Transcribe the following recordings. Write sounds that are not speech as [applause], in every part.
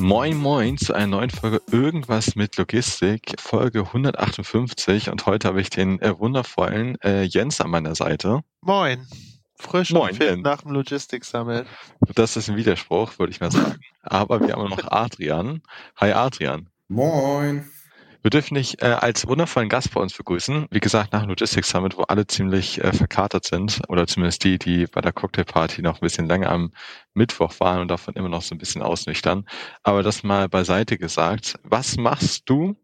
Moin Moin zu einer neuen Folge Irgendwas mit Logistik, Folge 158 und heute habe ich den äh, wundervollen äh, Jens an meiner Seite. Moin. Frisch Moin, und Jens. nach dem Logistik-Summit. Das ist ein Widerspruch, würde ich mal sagen. Aber wir haben noch Adrian. Hi Adrian. Moin. Wir dürfen dich äh, als wundervollen Gast bei uns begrüßen. Wie gesagt, nach dem Logistics Summit, wo alle ziemlich äh, verkatert sind, oder zumindest die, die bei der Cocktailparty noch ein bisschen länger am Mittwoch waren und davon immer noch so ein bisschen ausnüchtern. Aber das mal beiseite gesagt. Was machst du?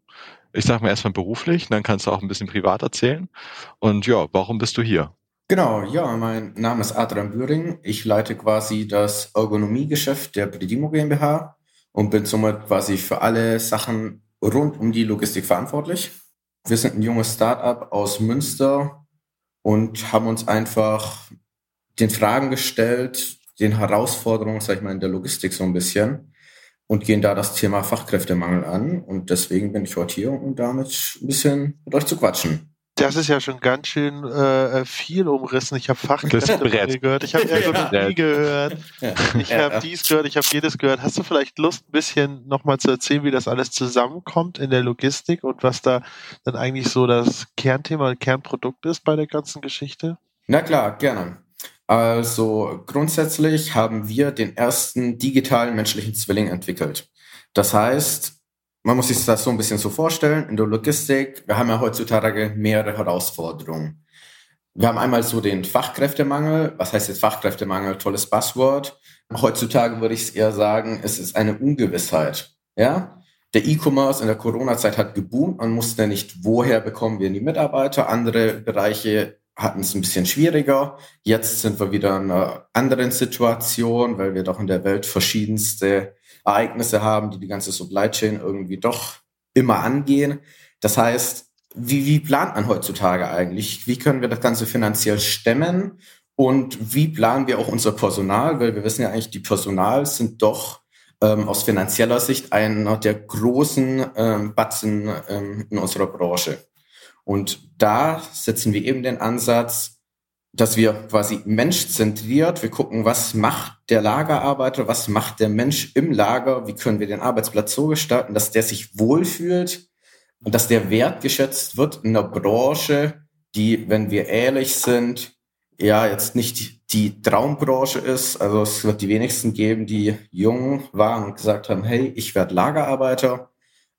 Ich sag mal erstmal beruflich, dann kannst du auch ein bisschen privat erzählen. Und ja, warum bist du hier? Genau, ja, mein Name ist Adrian Büring. Ich leite quasi das Ergonomiegeschäft der Predimo GmbH und bin somit quasi für alle Sachen rund um die Logistik verantwortlich. Wir sind ein junges Startup aus Münster und haben uns einfach den Fragen gestellt, den Herausforderungen, sag ich mal, in der Logistik so ein bisschen und gehen da das Thema Fachkräftemangel an. Und deswegen bin ich heute hier, um damit ein bisschen mit euch zu quatschen. Das ist ja schon ganz schön äh, viel umrissen. Ich habe Das Fachkräfte Brett. gehört, ich habe Ergonomie Ja. gehört, Ja. ich habe dies gehört, ich habe jedes gehört. Hast du vielleicht Lust, ein bisschen nochmal zu erzählen, wie das alles zusammenkommt in der Logistik und was da dann eigentlich so das Kernthema, Kernprodukt ist bei der ganzen Geschichte? Na klar, gerne. Also grundsätzlich haben wir den ersten digitalen menschlichen Zwilling entwickelt. Das heißt, man muss sich das so ein bisschen so vorstellen, in der Logistik, wir haben ja heutzutage mehrere Herausforderungen. Wir haben einmal so den Fachkräftemangel. Was heißt jetzt Fachkräftemangel? Tolles Buzzword. Heutzutage würde ich es eher sagen, es ist eine Ungewissheit. Ja? Der E-Commerce in der Corona-Zeit hat geboomt. Man wusste nicht, woher bekommen wir die Mitarbeiter. Andere Bereiche hatten es ein bisschen schwieriger. Jetzt sind wir wieder in einer anderen Situation, weil wir doch in der Welt verschiedenste Ereignisse haben, die die ganze Supply Chain irgendwie doch immer angehen. Das heißt, wie, wie plant man heutzutage eigentlich? Wie können wir das Ganze finanziell stemmen? Und wie planen wir auch unser Personal? Weil wir wissen ja eigentlich, die Personal sind doch ähm, aus finanzieller Sicht einer der großen ähm, Batzen ähm, in unserer Branche. Und da setzen wir eben den Ansatz, dass wir quasi menschzentriert, wir gucken, was macht der Lagerarbeiter, was macht der Mensch im Lager, wie können wir den Arbeitsplatz so gestalten, dass der sich wohlfühlt und dass der wertgeschätzt wird in einer Branche, die, wenn wir ehrlich sind, ja jetzt nicht die Traumbranche ist. Also es wird die wenigsten geben, die jung waren und gesagt haben, hey, ich werde Lagerarbeiter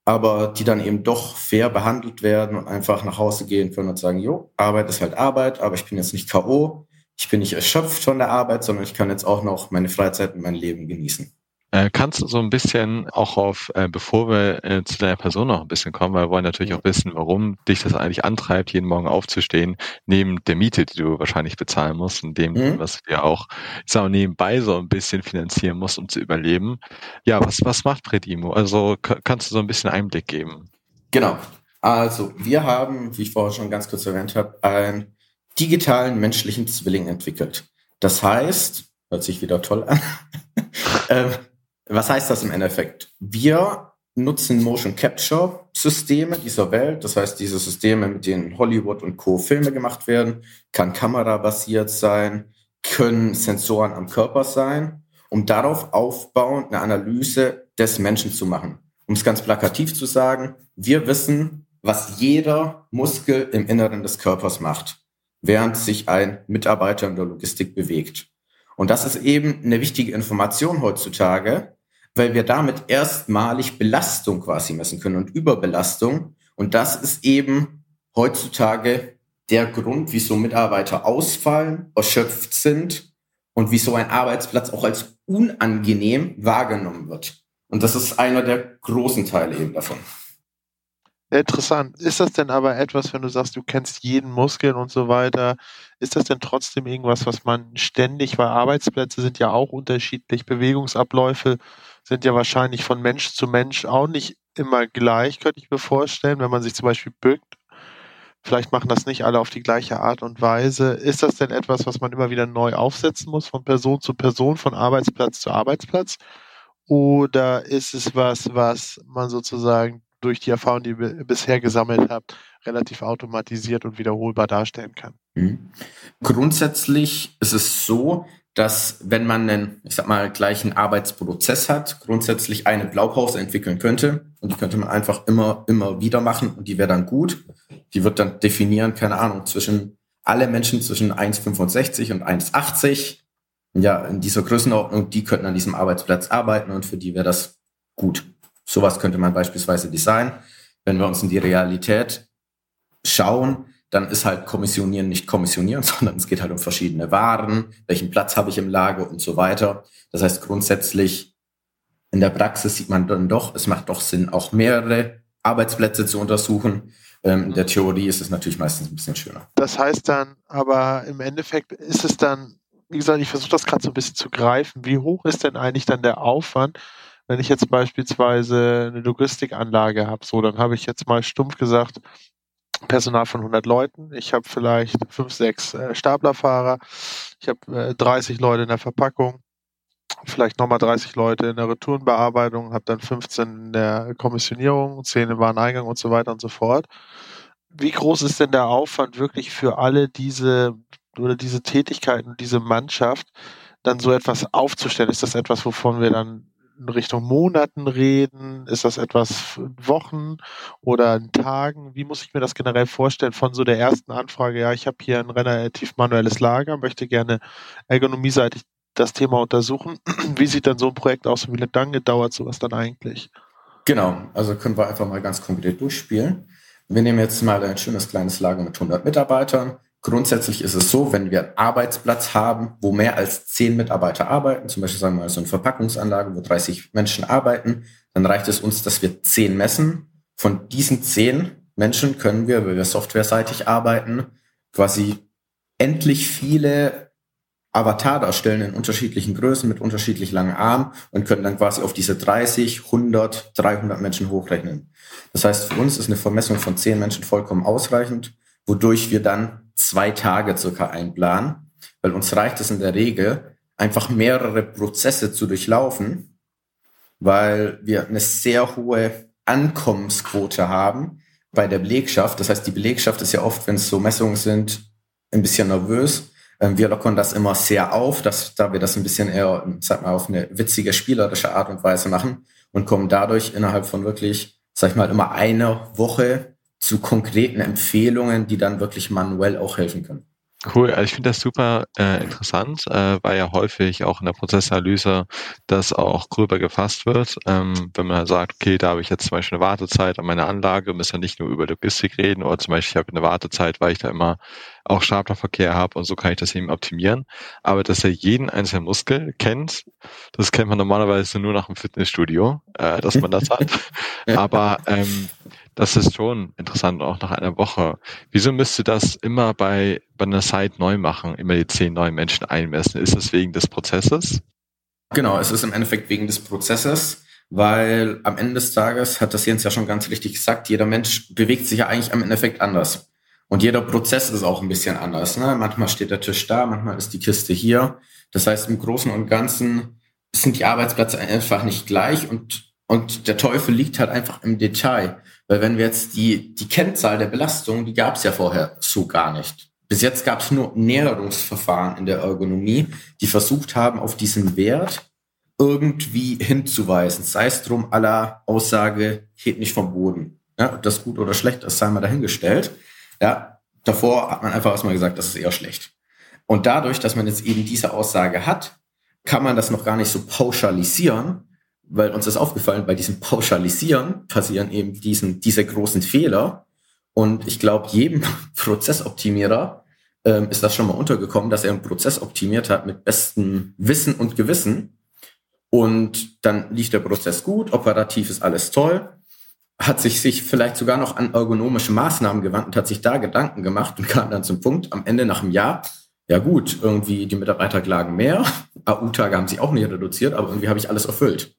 aber die dann eben doch fair behandelt werden und einfach nach Hause gehen können und sagen, jo, Arbeit ist halt Arbeit, aber ich bin jetzt nicht K.O., ich bin nicht erschöpft von der Arbeit, sondern ich kann jetzt auch noch meine Freizeit und mein Leben genießen. Äh, kannst du so ein bisschen auch auf, äh, bevor wir äh, zu deiner Person noch ein bisschen kommen, weil wir wollen natürlich auch wissen, warum dich das eigentlich antreibt, jeden Morgen aufzustehen, neben der Miete, die du wahrscheinlich bezahlen musst, und dem, Mhm. was du ja auch, ich sag mal, nebenbei so ein bisschen finanzieren musst, um zu überleben. Ja, was, was macht Predimo? Also kannst du so ein bisschen Einblick geben? Genau. Also wir haben, wie ich vorher schon ganz kurz erwähnt habe, einen digitalen menschlichen Zwilling entwickelt. Das heißt, hört sich wieder toll an. [laughs] ähm, was heißt das im Endeffekt? Wir nutzen Motion Capture Systeme dieser Welt. Das heißt, diese Systeme, mit denen Hollywood und Co. Filme gemacht werden, kann kamerabasiert sein, können Sensoren am Körper sein, um darauf aufbauend eine Analyse des Menschen zu machen. Um es ganz plakativ zu sagen, wir wissen, was jeder Muskel im Inneren des Körpers macht, während sich ein Mitarbeiter in der Logistik bewegt. Und das ist eben eine wichtige Information heutzutage, weil wir damit erstmalig Belastung quasi messen können und Überbelastung. Und das ist eben heutzutage der Grund, wieso Mitarbeiter ausfallen, erschöpft sind und wieso ein Arbeitsplatz auch als unangenehm wahrgenommen wird. Und das ist einer der großen Teile eben davon. Interessant. Ist das denn aber etwas, wenn du sagst, du kennst jeden Muskel und so weiter, ist das denn trotzdem irgendwas, was man ständig, weil Arbeitsplätze sind ja auch unterschiedlich, Bewegungsabläufe sind ja wahrscheinlich von Mensch zu Mensch auch nicht immer gleich, könnte ich mir vorstellen, wenn man sich zum Beispiel bückt. Vielleicht machen das nicht alle auf die gleiche Art und Weise. Ist das denn etwas, was man immer wieder neu aufsetzen muss, von Person zu Person, von Arbeitsplatz zu Arbeitsplatz? Oder ist es was, was man sozusagen durch die Erfahrung, die ihr bisher gesammelt habt, relativ automatisiert und wiederholbar darstellen kann? Mhm. Grundsätzlich ist es so, dass wenn man einen, ich sag mal, gleichen Arbeitsprozess hat, grundsätzlich eine Blaupause entwickeln könnte und die könnte man einfach immer, immer wieder machen und die wäre dann gut. Die wird dann definieren, keine Ahnung, zwischen alle Menschen zwischen 1,65 und 1,80. Ja, in dieser Größenordnung, die könnten an diesem Arbeitsplatz arbeiten und für die wäre das gut. Sowas könnte man beispielsweise designen. Wenn wir uns in die Realität schauen, dann ist halt Kommissionieren nicht Kommissionieren, [laughs] sondern es geht halt um verschiedene Waren, welchen Platz habe ich im Lager und so weiter. Das heißt, grundsätzlich in der Praxis sieht man dann doch, es macht doch Sinn, auch mehrere Arbeitsplätze zu untersuchen. Ähm, in der Theorie ist es natürlich meistens ein bisschen schöner. Das heißt dann, aber im Endeffekt ist es dann, wie gesagt, ich versuche das gerade so ein bisschen zu greifen. Wie hoch ist denn eigentlich dann der Aufwand, wenn ich jetzt beispielsweise eine Logistikanlage habe? So, dann habe ich jetzt mal stumpf gesagt, Personal von 100 Leuten. Ich habe vielleicht fünf, sechs äh, Staplerfahrer. Ich habe äh, 30 Leute in der Verpackung. Vielleicht nochmal 30 Leute in der Retourenbearbeitung, habe dann 15 in der Kommissionierung, 10 im Wareneingang und so weiter und so fort. Wie groß ist denn der Aufwand wirklich für alle diese oder diese Tätigkeiten, diese Mannschaft, dann so etwas aufzustellen? Ist das etwas, wovon wir dann in Richtung Monaten reden? Ist das etwas Wochen oder in Tagen? Wie muss ich mir das generell vorstellen von so der ersten Anfrage? Ja, ich habe hier ein relativ manuelles Lager, möchte gerne ergonomieseitig das Thema untersuchen. [clears throat] Wie sieht dann so ein Projekt aus und wie lange dauert sowas dann eigentlich? Genau, also können wir einfach mal ganz konkret durchspielen. Wir nehmen jetzt mal ein schönes kleines Lager mit 100 Mitarbeitern Grundsätzlich ist es so, wenn wir einen Arbeitsplatz haben, wo mehr als zehn Mitarbeiter arbeiten, zum Beispiel sagen wir mal so eine Verpackungsanlage, wo 30 Menschen arbeiten, dann reicht es uns, dass wir zehn messen. Von diesen zehn Menschen können wir, weil wir softwareseitig arbeiten, quasi endlich viele Avatar darstellen in unterschiedlichen Größen mit unterschiedlich langen Armen und können dann quasi auf diese 30, 100, 300 Menschen hochrechnen. Das heißt, für uns ist eine Vermessung von zehn Menschen vollkommen ausreichend, wodurch wir dann zwei Tage circa einplanen, weil uns reicht es in der Regel, einfach mehrere Prozesse zu durchlaufen, weil wir eine sehr hohe Ankommensquote haben bei der Belegschaft. Das heißt, die Belegschaft ist ja oft, wenn es so Messungen sind, ein bisschen nervös. Ähm, wir lockern das immer sehr auf, dass, da wir das ein bisschen eher, sag mal, auf eine witzige, spielerische Art und Weise machen und kommen dadurch innerhalb von wirklich, sag ich mal, immer einer Woche zu konkreten Empfehlungen, die dann wirklich manuell auch helfen können. Cool, also ich finde das super äh, interessant, äh, weil ja häufig auch in der Prozessanalyse das auch gröber gefasst wird. Ähm, wenn man sagt, okay, da habe ich jetzt zum Beispiel eine Wartezeit an meiner Anlage, müssen ja nicht nur über Logistik reden oder zum Beispiel ich habe eine Wartezeit, weil ich da immer auch Staplerverkehr habe und so kann ich das eben optimieren. Aber dass er jeden einzelnen Muskel kennt, das kennt man normalerweise nur nach dem Fitnessstudio, äh, dass man das hat. [laughs] Aber ähm, das ist schon interessant, auch nach einer Woche. Wieso müsste das immer bei, bei einer Site neu machen, immer die zehn neuen Menschen einmessen? Ist das wegen des Prozesses? Genau, es ist im Endeffekt wegen des Prozesses, weil am Ende des Tages, hat das Jens ja schon ganz richtig gesagt, jeder Mensch bewegt sich ja eigentlich am Endeffekt anders. Und jeder Prozess ist auch ein bisschen anders. Ne? Manchmal steht der Tisch da, manchmal ist die Kiste hier. Das heißt, im Großen und Ganzen sind die Arbeitsplätze einfach nicht gleich und, und der Teufel liegt halt einfach im Detail. Weil wenn wir jetzt die, die Kennzahl der Belastung, die gab es ja vorher so gar nicht. Bis jetzt gab es nur Näherungsverfahren in der Ergonomie, die versucht haben, auf diesen Wert irgendwie hinzuweisen. Sei es drum aller Aussage, hebt nicht vom Boden. Ja, ob das gut oder schlecht ist, sei mal dahingestellt. Ja, davor hat man einfach erstmal gesagt, das ist eher schlecht. Und dadurch, dass man jetzt eben diese Aussage hat, kann man das noch gar nicht so pauschalisieren, weil uns ist aufgefallen, bei diesem Pauschalisieren passieren eben diesen, diese großen Fehler. Und ich glaube, jedem [laughs] Prozessoptimierer ähm, ist das schon mal untergekommen, dass er einen Prozess optimiert hat mit bestem Wissen und Gewissen. Und dann lief der Prozess gut, operativ ist alles toll. hat sich, sich vielleicht sogar noch an ergonomische Maßnahmen gewandt und hat sich da Gedanken gemacht und [laughs] kam dann zum Punkt am Ende nach einem Jahr, ja gut, irgendwie die Mitarbeiter klagen mehr, [laughs] AU-Tage haben sich auch nicht reduziert, aber irgendwie habe ich alles erfüllt.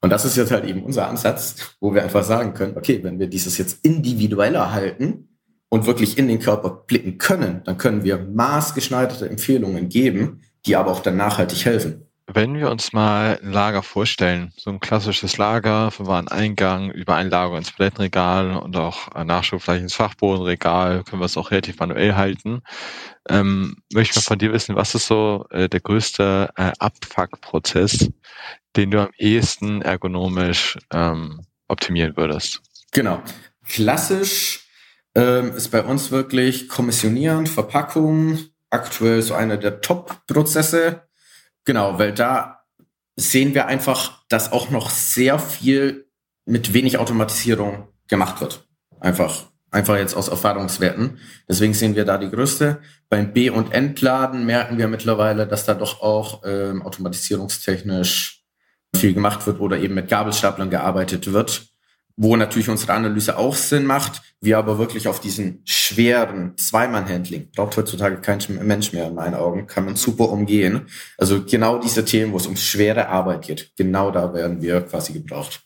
Und das ist jetzt halt eben unser Ansatz, wo wir einfach sagen können, okay, wenn wir dieses jetzt individueller halten und wirklich in den Körper blicken können, dann können wir maßgeschneiderte Empfehlungen geben, die aber auch dann nachhaltig helfen. Wenn wir uns mal ein Lager vorstellen, so ein klassisches Lager vom Wareneingang über ein Lager ins Palettenregal und auch Nachschub vielleicht ins Fachbodenregal, können wir es auch relativ manuell halten. Ähm, möchte ich mal von dir wissen, was ist so äh, der größte äh, Abfuck-Prozess, den du am ehesten ergonomisch ähm, optimieren würdest? Genau. Klassisch ähm, ist bei uns wirklich Kommissionieren, Verpackung, aktuell so einer der Top-Prozesse Genau, weil da sehen wir einfach, dass auch noch sehr viel mit wenig Automatisierung gemacht wird. Einfach, einfach jetzt aus Erfahrungswerten. Deswegen sehen wir da die größte. Beim B- und Entladen merken wir mittlerweile, dass da doch auch ähm, automatisierungstechnisch viel gemacht wird oder eben mit Gabelstaplern gearbeitet wird wo natürlich unsere Analyse auch Sinn macht, wir aber wirklich auf diesen schweren Zweimann-Handling, braucht heutzutage kein Mensch mehr in meinen Augen, kann man super umgehen. Also genau diese Themen, wo es um schwere Arbeit geht, genau da werden wir quasi gebraucht.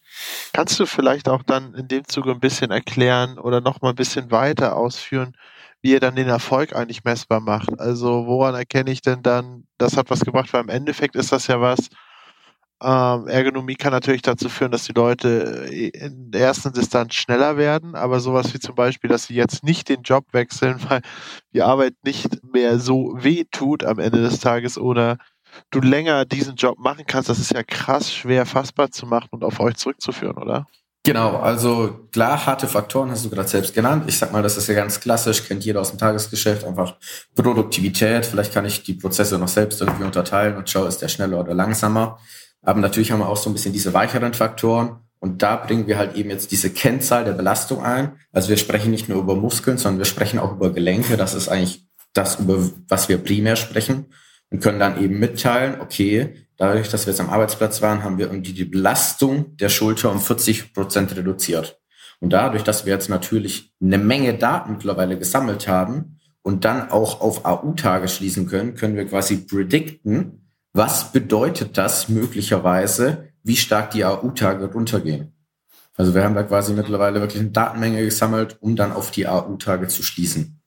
Kannst du vielleicht auch dann in dem Zuge ein bisschen erklären oder noch mal ein bisschen weiter ausführen, wie ihr dann den Erfolg eigentlich messbar macht? Also woran erkenne ich denn dann, das hat was gebracht, weil im Endeffekt ist das ja was, ähm, Ergonomie kann natürlich dazu führen, dass die Leute äh, in der ersten Distanz schneller werden, aber sowas wie zum Beispiel, dass sie jetzt nicht den Job wechseln, [laughs] weil die Arbeit nicht mehr so weh tut am Ende des Tages oder du länger diesen Job machen kannst, das ist ja krass schwer fassbar zu machen und auf euch zurückzuführen, oder? Genau, also klar, harte Faktoren hast du gerade selbst genannt. Ich sag mal, das ist ja ganz klassisch, kennt jeder aus dem Tagesgeschäft, einfach Produktivität. Vielleicht kann ich die Prozesse noch selbst irgendwie unterteilen und schaue, ist der schneller oder langsamer. Aber natürlich haben wir auch so ein bisschen diese weicheren Faktoren. Und da bringen wir halt eben jetzt diese Kennzahl der Belastung ein. Also wir sprechen nicht nur über Muskeln, sondern wir sprechen auch über Gelenke. Das ist eigentlich das, über was wir primär sprechen. Und können dann eben mitteilen, okay, dadurch, dass wir jetzt am Arbeitsplatz waren, haben wir irgendwie die Belastung der Schulter um 40 Prozent reduziert. Und dadurch, dass wir jetzt natürlich eine Menge Daten mittlerweile gesammelt haben und dann auch auf AU-Tage schließen können, können wir quasi predikten, was bedeutet das möglicherweise, wie stark die AU-Tage runtergehen? Also wir haben da quasi mittlerweile wirklich eine Datenmenge gesammelt, um dann auf die AU-Tage zu schließen.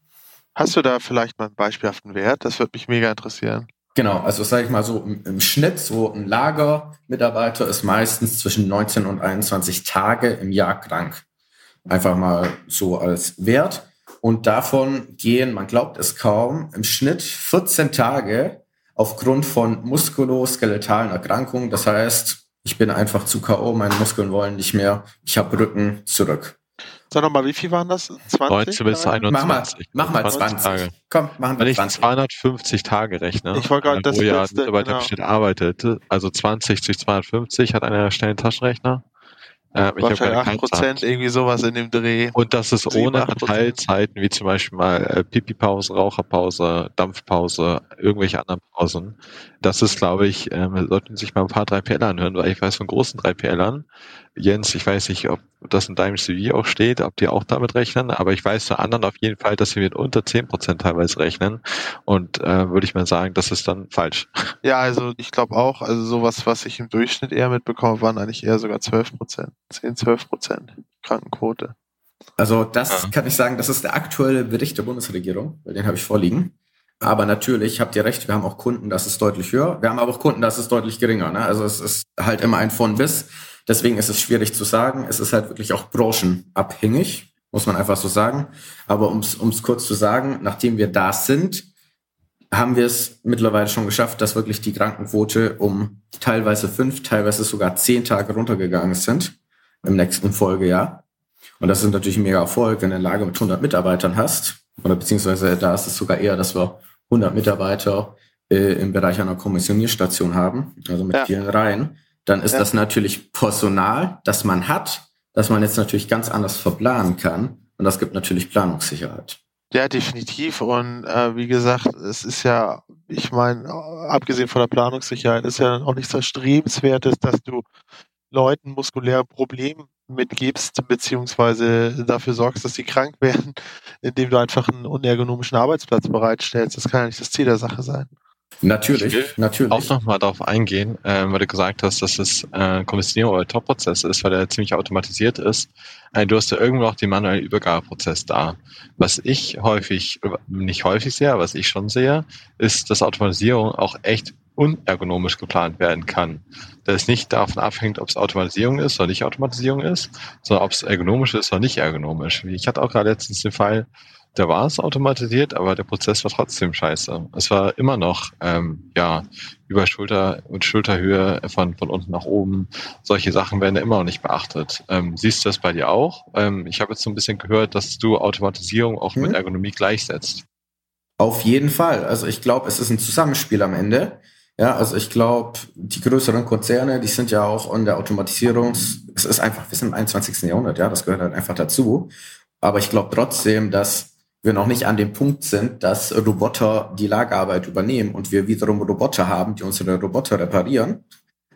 Hast du da vielleicht mal einen beispielhaften Wert? Das würde mich mega interessieren. Genau, also sage ich mal so im, im, Schnitt, so ein Lagermitarbeiter ist meistens zwischen 19 und 21 Tage im Jahr krank. Einfach mal so als Wert. Und davon gehen, man glaubt es kaum, im Schnitt 14 Tage aufgrund von muskuloskeletalen Erkrankungen. Das heißt, ich bin einfach zu K.O., meine Muskeln wollen nicht mehr, ich habe Rücken zurück. Sag nochmal, wie viel waren das? 20? 19 bis 21. Mach mal, mach mal 20. Tage. Komm, machen wir Wenn 20. ich 250 Tage rechne, ich wollte gerade das wo ja ein Mitarbeiter genau. arbeitet, also 20 durch 250, hat einer schnell einen Taschenrechner? Äh, ich habe 8 Prozent, irgendwie sowas in dem Dreh. Und das ist ohne Teilzeiten, wie zum Beispiel mal äh, Pipi-Pause, Raucherpause, Dampfpause, irgendwelche anderen Pausen. Das ist, glaube ich, ähm, sollten sich mal ein paar 3PL anhören, weil ich weiß von großen 3PLern, Jens, ich weiß nicht, ob das in deinem CV auch steht, ob die auch damit rechnen, aber ich weiß zu anderen auf jeden Fall, dass sie mit unter 10% teilweise rechnen und äh, würde ich mal sagen, das ist dann falsch. [laughs] Ja, also ich glaube auch, also sowas, was ich im Durchschnitt eher mitbekomme, waren eigentlich eher sogar 12%, 10, 12% Krankenquote. Also das ja. kann ich sagen, das ist der aktuelle Bericht der Bundesregierung, weil den habe ich vorliegen. Aber natürlich habt ihr recht, wir haben auch Kunden, das ist deutlich höher. Wir haben aber auch Kunden, das ist deutlich geringer. Ne? Also es ist halt immer ein von bis. Deswegen ist es schwierig zu sagen. Es ist halt wirklich auch branchenabhängig, muss man einfach so sagen. Aber um es kurz zu sagen, nachdem wir da sind, haben wir es mittlerweile schon geschafft, dass wirklich die Krankenquote um teilweise fünf, teilweise sogar zehn Tage runtergegangen sind im nächsten Folgejahr. Und das ist natürlich ein mega Erfolg, wenn du eine Lage mit 100 Mitarbeitern hast. Oder beziehungsweise da ist es sogar eher, dass wir 100 Mitarbeiter äh, im Bereich einer Kommissionierstation haben, also mit ja. vielen Reihen dann ist ja. das natürlich Personal, das man hat, das man jetzt natürlich ganz anders verplanen kann. Und das gibt natürlich Planungssicherheit. Ja, definitiv. Und äh, wie gesagt, es ist ja, ich meine, abgesehen von der Planungssicherheit, ist ja auch nichts Erstrebenswertes, dass du Leuten muskuläre Probleme mitgibst, beziehungsweise dafür sorgst, dass sie krank [laughs] werden, indem du einfach einen unergonomischen Arbeitsplatz bereitstellst. Das kann ja nicht das Ziel der Sache sein. Natürlich, Ich natürlich. Auch nochmal darauf eingehen, ähm, weil du gesagt hast, dass es äh, Kommissionierung oder Top-Prozess ist, weil der ziemlich automatisiert ist. Äh, du hast ja irgendwo noch den manuellen Übergabeprozess da. Was ich häufig, äh, nicht häufig sehe, was ich schon sehe, ist, dass Automatisierung auch echt unergonomisch geplant werden kann. Da es nicht davon abhängt, ob es Automatisierung ist oder nicht Automatisierung ist, sondern ob es ergonomisch ist oder nicht ergonomisch. Ich hatte auch gerade letztens den Fall, da war es automatisiert, aber der Prozess war trotzdem scheiße. Es war immer noch ähm, ja über Schulter und Schulterhöhe von von unten nach oben. Solche Sachen werden immer noch nicht beachtet. Ähm, siehst du das bei dir auch? Ähm, ich habe jetzt so ein bisschen gehört, dass du Automatisierung auch Mhm. mit Ergonomie gleichsetzt. Auf jeden Fall. Also ich glaube, es ist ein Zusammenspiel am Ende. Ja, also ich glaube, die größeren Konzerne, die sind ja auch in der Automatisierung, es ist einfach, wir sind im 21. Jahrhundert, ja, das gehört halt einfach dazu. Aber ich glaube trotzdem, dass wir noch nicht an dem Punkt sind, dass Roboter die Lagerarbeit übernehmen und wir wiederum Roboter haben, die unsere Roboter reparieren.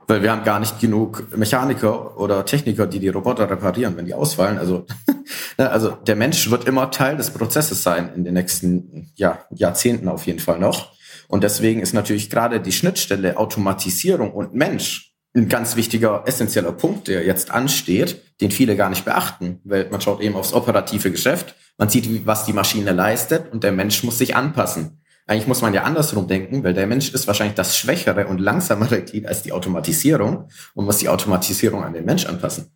Weil wir haben gar nicht genug Mechaniker oder Techniker, die die Roboter reparieren, wenn die ausfallen. Also, [laughs] ne, also der Mensch wird immer Teil des Prozesses sein in den nächsten ja, Jahrzehnten auf jeden Fall noch. Und deswegen ist natürlich gerade die Schnittstelle Automatisierung und Mensch ein ganz wichtiger, essentieller Punkt, der jetzt ansteht, den viele gar nicht beachten, weil man schaut eben aufs operative Geschäft, man sieht, was die Maschine leistet und der Mensch muss sich anpassen. Eigentlich muss man ja andersrum denken, weil der Mensch ist wahrscheinlich das schwächere und langsamere Glied als die Automatisierung und muss die Automatisierung an den Mensch anpassen.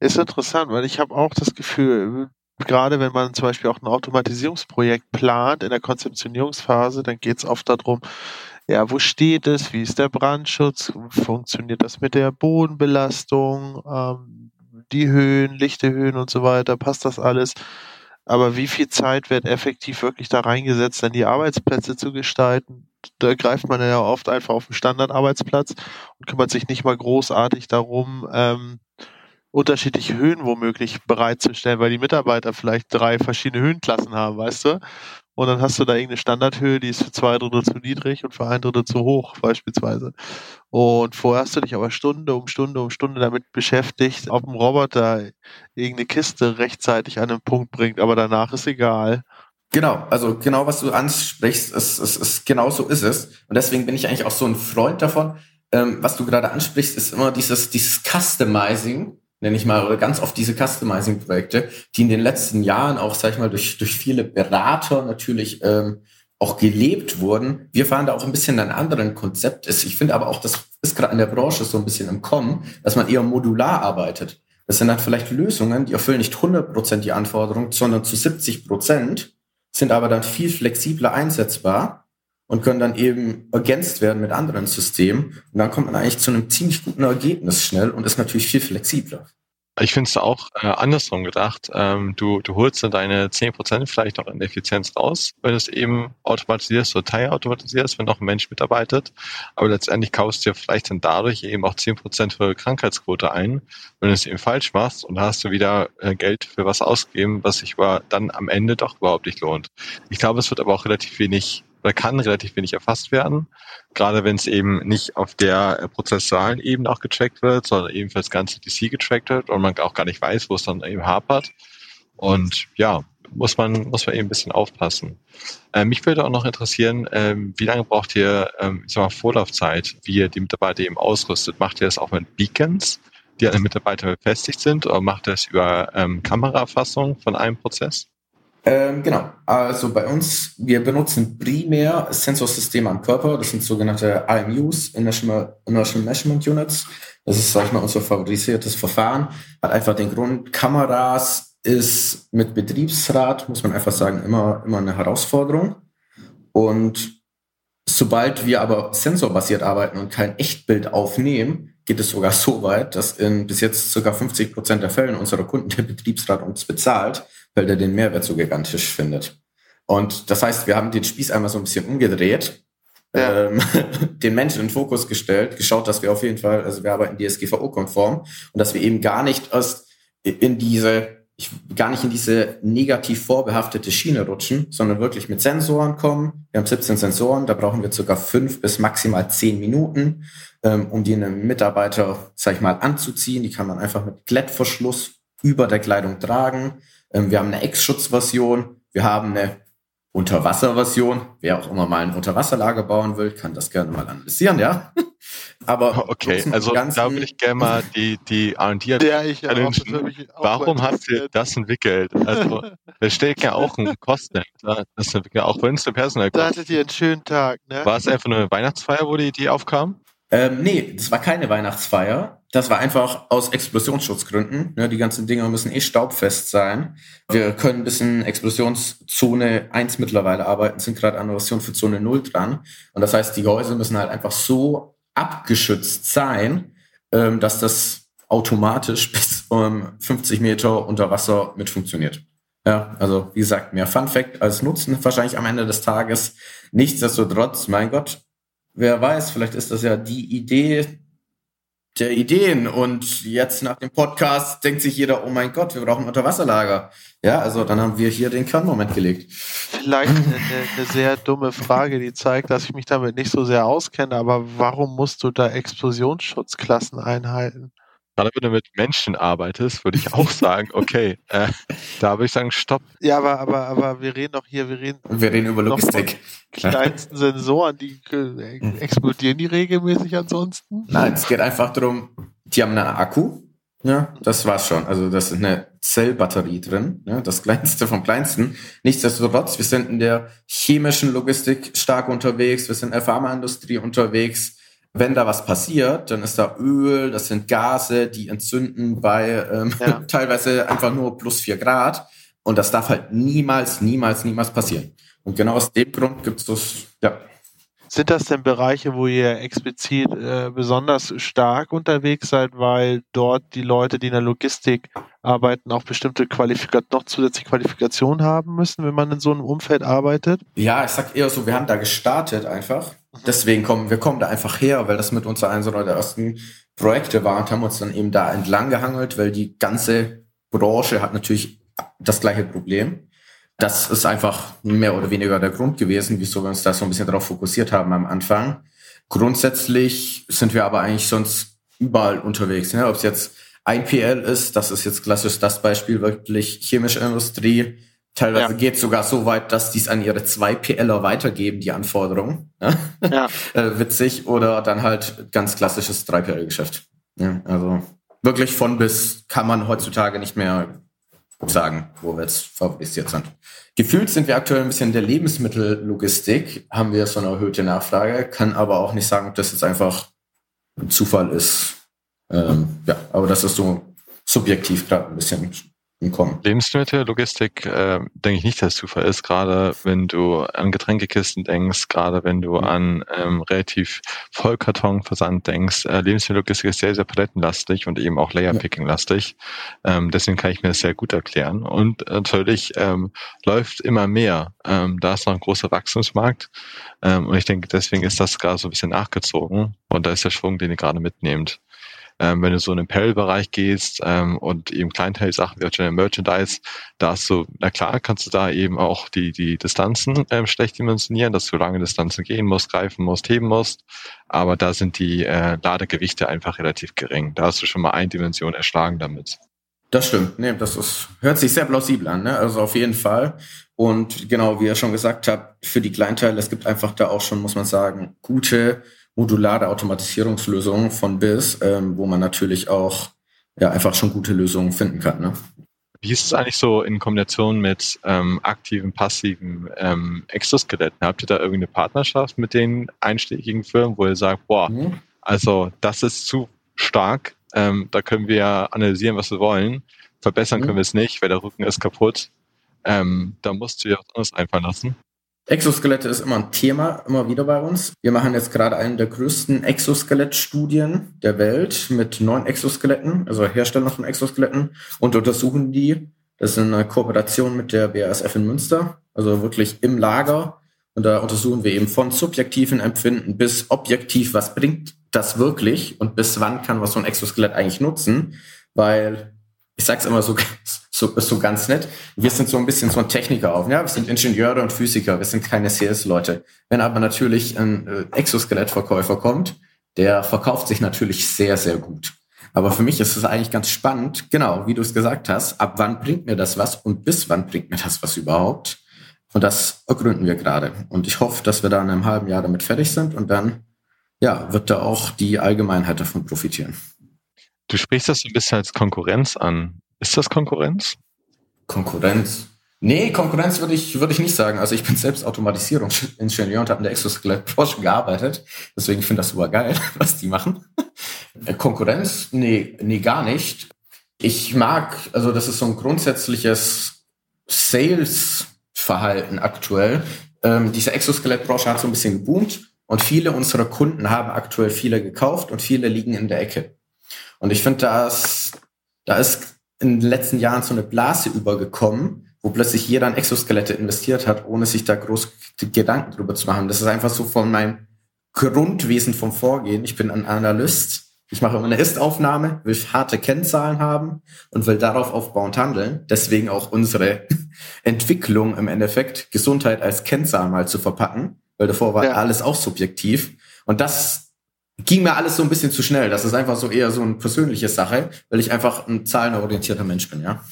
Ist interessant, weil ich habe auch das Gefühl, gerade wenn man zum Beispiel auch ein Automatisierungsprojekt plant in der Konzeptionierungsphase, dann geht es oft darum, ja, wo steht es, wie ist der Brandschutz, funktioniert das mit der Bodenbelastung, ähm, die Höhen, lichte Höhen und so weiter, passt das alles? Aber wie viel Zeit wird effektiv wirklich da reingesetzt, dann die Arbeitsplätze zu gestalten? Da greift man ja oft einfach auf den Standardarbeitsplatz und kümmert sich nicht mal großartig darum, ähm, unterschiedliche Höhen womöglich bereitzustellen, weil die Mitarbeiter vielleicht drei verschiedene Höhenklassen haben, weißt du? Und dann hast du da irgendeine Standardhöhe, die ist für zwei Drittel zu niedrig und für ein Drittel zu hoch, beispielsweise. Und vorher hast du dich aber Stunde um Stunde um Stunde damit beschäftigt, ob ein Roboter irgendeine Kiste rechtzeitig an den Punkt bringt, aber danach ist egal. Genau, also genau was du ansprichst, ist, ist, ist genau so ist es. Und deswegen bin ich eigentlich auch so ein Freund davon. Ähm, was du gerade ansprichst, ist immer dieses, dieses Customizing, nenne ich mal, ganz oft diese Customizing-Projekte, die in den letzten Jahren auch, sag ich mal, durch, durch viele Berater natürlich ähm, auch gelebt wurden. Wir fahren da auch ein bisschen ein anderen Konzept. Ich finde aber auch, das ist gerade in der Branche so ein bisschen im Kommen, dass man eher modular arbeitet. Das sind dann vielleicht Lösungen, die erfüllen nicht 100% die Anforderungen, sondern zu 70%, sind aber dann viel flexibler einsetzbar und können dann eben ergänzt werden mit anderen Systemen. Und dann kommt man eigentlich zu einem ziemlich guten Ergebnis schnell und ist natürlich viel flexibler. Ich finde es auch äh, andersrum gedacht. Ähm, du, du holst dann deine 10% vielleicht auch in Effizienz raus, wenn du es eben automatisierst oder teilautomatisierst, wenn noch ein Mensch mitarbeitet. Aber letztendlich kaufst du dir vielleicht dann dadurch eben auch 10% für Krankheitsquote ein, wenn du es eben falsch machst und hast du wieder äh, Geld für was ausgegeben, was sich aber dann am Ende doch überhaupt nicht lohnt. Ich glaube, es wird aber auch relativ wenig oder kann relativ wenig erfasst werden, gerade wenn es eben nicht auf der äh, prozessualen Ebene auch getrackt wird, sondern eben für das ganze DC getrackt wird und man auch gar nicht weiß, wo es dann eben hapert. Und ja, muss man, muss man eben ein bisschen aufpassen. Äh, mich würde auch noch interessieren, ähm, wie lange braucht ihr, ähm, ich sag mal, Vorlaufzeit, wie ihr die Mitarbeiter eben ausrüstet? Macht ihr das auch mit Beacons, die an den Mitarbeiter befestigt sind, oder macht ihr das über ähm, Kamerafassung von einem Prozess? Ähm, genau. Also bei uns, wir benutzen primär Sensorsysteme am Körper. Das sind sogenannte IMUs, Inertial Measurement Units. Das ist, sag ich mal, unser favorisiertes Verfahren. Hat einfach den Grund, Kameras ist mit Betriebsrat, muss man einfach sagen, immer, immer eine Herausforderung. Und sobald wir aber sensorbasiert arbeiten und kein Echtbild aufnehmen, geht es sogar so weit, dass in bis jetzt sogar 50 Prozent der Fällen unserer Kunden der Betriebsrat uns bezahlt, weil der den Mehrwert so gigantisch findet. Und das heißt, wir haben den Spieß einmal so ein bisschen umgedreht, Ja. ähm, [laughs] den Menschen in den Fokus gestellt, geschaut, dass wir auf jeden Fall, also wir arbeiten DSGVO-konform und dass wir eben gar nicht erst in diese ich gar nicht in diese negativ vorbehaftete Schiene rutschen, sondern wirklich mit Sensoren kommen. Wir haben 17 Sensoren, da brauchen wir circa fünf bis maximal zehn Minuten, ähm, um die einem Mitarbeiter, sag ich mal, anzuziehen. Die kann man einfach mit Klettverschluss über der Kleidung tragen. Ähm, wir haben eine Ex-Schutzversion, wir haben eine Unterwasserversion. Wer auch immer mal ein Unterwasserlager bauen will, kann das gerne mal analysieren, ja. [laughs] Aber [laughs] okay, also da würde ich gerne mal die, die R&D ja, Warum habt ihr das entwickelt? Also, [laughs] da steckt ja auch ein Kosten Das auch wenn es eine Personal Da hattet ihr einen schönen Tag, ne? War es einfach nur eine Weihnachtsfeier, wo die Idee aufkam? Ähm, nee, das war keine Weihnachtsfeier. Das war einfach aus Explosionsschutzgründen. Ne, die ganzen Dinger müssen eh staubfest sein. Wir können bis in Explosionszone 1 mittlerweile arbeiten, sind gerade an der Version für Zone 0 dran. Und das heißt, die Gehäuse müssen halt einfach so abgeschützt sein, ähm, dass das automatisch [laughs] bis um 50 Meter unter Wasser mit funktioniert. Ja, also wie gesagt, mehr Fun Fact als Nutzen wahrscheinlich am Ende des Tages. Nichtsdestotrotz, mein Gott, wer weiß, vielleicht ist das ja die Idee der Ideen. Und jetzt nach dem Podcast denkt sich jeder, oh mein Gott, wir brauchen Unterwasserlager. Ja, also dann haben wir hier den Kernmoment gelegt. Vielleicht eine, eine, sehr dumme Frage, die zeigt, dass ich mich damit nicht so sehr auskenne, aber warum musst du da Explosionsschutzklassen einhalten? Gerade wenn du mit Menschen arbeitest, würde ich auch sagen, okay, äh, da würde ich sagen, stopp. Ja, aber, aber, aber wir reden doch hier, wir reden, wir reden über Logistik. Kleinsten Sensoren, die äh, explodieren die regelmäßig ansonsten? Nein, es geht einfach darum, die haben einen Akku, ja, das war's schon. Also das ist eine Zellbatterie drin, ja, das kleinste vom kleinsten. Nichtsdestotrotz, wir sind in der chemischen Logistik stark unterwegs, wir sind in der Pharmaindustrie unterwegs wenn da was passiert, dann ist da Öl, das sind Gase, die entzünden bei ähm, ja. [laughs] teilweise einfach nur plus vier Grad. Und das darf halt niemals, niemals, niemals passieren. Und genau aus dem Grund gibt es das, ja. Sind das denn Bereiche, wo ihr explizit äh, besonders stark unterwegs seid, weil dort die Leute, die in der Logistik arbeiten, auch bestimmte Qualifikation, noch zusätzliche Qualifikationen haben müssen, wenn man in so einem Umfeld arbeitet? Ja, ich sag eher so, wir haben da gestartet einfach Deswegen kommen wir kommen da einfach her, weil das mit uns eines der ersten Projekte war und haben uns dann eben da entlang gehangelt, weil die ganze Branche hat natürlich das gleiche Problem. Das ist einfach mehr oder weniger der Grund gewesen, wieso wir uns da so ein bisschen darauf fokussiert haben am Anfang. Grundsätzlich sind wir aber eigentlich sonst überall unterwegs. Ne? Ob es jetzt IPL ist, das ist jetzt klassisch das Beispiel, wirklich chemische Industrie, Teilweise ja. geht es sogar so weit, dass die es an ihre 2PLer weitergeben, die Anforderungen. Ja. [laughs] äh, witzig. Oder dann halt ganz klassisches 3PL-Geschäft. Ja, also wirklich von bis kann man heutzutage nicht mehr sagen, wo wir jetzt favorisiert sind. Gefühlt sind wir aktuell ein bisschen in der Lebensmittellogistik, haben wir so eine erhöhte Nachfrage, kann aber auch nicht sagen, ob das jetzt einfach ein Zufall ist. Ähm, ja, aber das ist so subjektiv gerade ein bisschen kommen. Lebensmittellogistik, äh, denke ich nicht, dass es Zufall ist, gerade wenn du an Getränkekisten denkst, gerade wenn du mhm. an ähm, relativ Vollkartonversand denkst. Äh, Lebensmittellogistik ist sehr, sehr palettenlastig und eben auch Layerpicking-lastig. Ähm, deswegen kann ich mir das sehr gut erklären. Und natürlich ähm, läuft immer mehr. Ähm, da ist noch ein großer Wachstumsmarkt. Ähm, und ich denke, deswegen ist das gerade so ein bisschen nachgezogen. Und da ist der Schwung, den ihr gerade mitnehmt. Ähm, wenn du so in den Apparel-Bereich gehst ähm, und eben Kleinteil-Sachen wie General Merchandise, da hast du, na klar, kannst du da eben auch die, die Distanzen ähm, schlecht dimensionieren, dass du lange Distanzen gehen musst, greifen musst, heben musst. Aber da sind die äh, Ladegewichte einfach relativ gering. Da hast du schon mal eine Dimension erschlagen damit. Das stimmt. Nee, das ist, hört sich sehr plausibel an, ne? Also auf jeden Fall. Und genau, wie ihr schon gesagt habt, für die Kleinteile, es gibt einfach da auch schon, muss man sagen, gute modulare Automatisierungslösungen von BIS, ähm, wo man natürlich auch ja einfach schon gute Lösungen finden kann. Ne? Wie ist es eigentlich so in Kombination mit ähm, aktiven, passiven ähm, Exoskeletten? Habt ihr da irgendeine Partnerschaft mit den einschlägigen Firmen, wo ihr sagt, boah, mhm. also das ist zu stark, ähm, da können wir analysieren, was wir wollen, verbessern mhm. können wir es nicht, weil der Rücken ist kaputt. Ähm, da musst du dir was anderes einfallen lassen. Exoskelette ist immer ein Thema, immer wieder bei uns. Wir machen jetzt gerade einen der größten Exoskelettstudien der Welt mit neun Exoskeletten, also Hersteller von Exoskeletten und untersuchen die. Das ist eine Kooperation mit der BASF in Münster, also wirklich im Lager. Und da untersuchen wir eben von subjektiven Empfinden bis objektiv, was bringt das wirklich und bis wann kann man so ein Exoskelett eigentlich nutzen, weil ich sag's immer so, [laughs] so, so ganz nett, wir sind so ein bisschen so ein Techniker auf. Ja, wir sind Ingenieure und Physiker, wir sind keine Sales-Leute. Wenn aber natürlich ein äh, Exoskelettverkäufer kommt, der verkauft sich natürlich sehr, sehr gut. Aber für mich ist es eigentlich ganz spannend, genau, wie du es gesagt hast, ab wann bringt mir das was und bis wann bringt mir das was überhaupt? Und das ergründen wir gerade. Und ich hoffe, dass wir da in einem halben Jahr damit fertig sind und dann, ja, wird da auch die Allgemeinheit davon profitieren. Du sprichst das so ein bisschen als Konkurrenz an. Ist das Konkurrenz? Konkurrenz. Nee, Konkurrenz würde ich, würde ich nicht sagen. Also ich bin selbst Automatisierungsingenieur und habe in der Exoskelett-Branche gearbeitet. Deswegen finde ich das super geil, [laughs] was die machen. Äh, Konkurrenz? Nee, nee, gar nicht. Ich mag, also das ist so ein grundsätzliches Sales-Verhalten aktuell. Ähm, diese Exoskelett-Branche hat so ein bisschen geboomt und viele unserer Kunden haben aktuell viele gekauft und viele liegen in der Ecke. Und ich finde, da ist, da ist in den letzten Jahren so eine Blase übergekommen, wo plötzlich jeder in Exoskelette investiert hat, ohne sich da groß Gedanken drüber zu machen. Das ist einfach so von meinem Grundwesen vom Vorgehen. Ich bin ein Analyst. Ich mache immer eine Ist-Aufnahme, will harte Kennzahlen haben und will darauf aufbauend handeln. Deswegen auch unsere [laughs] Entwicklung im Endeffekt, Gesundheit als Kennzahl mal zu verpacken, weil davor war ja. alles auch subjektiv. Und das ging mir alles so ein bisschen zu schnell. Das ist einfach so eher so eine persönliche Sache, weil ich einfach ein zahlenorientierter Mensch bin, ja.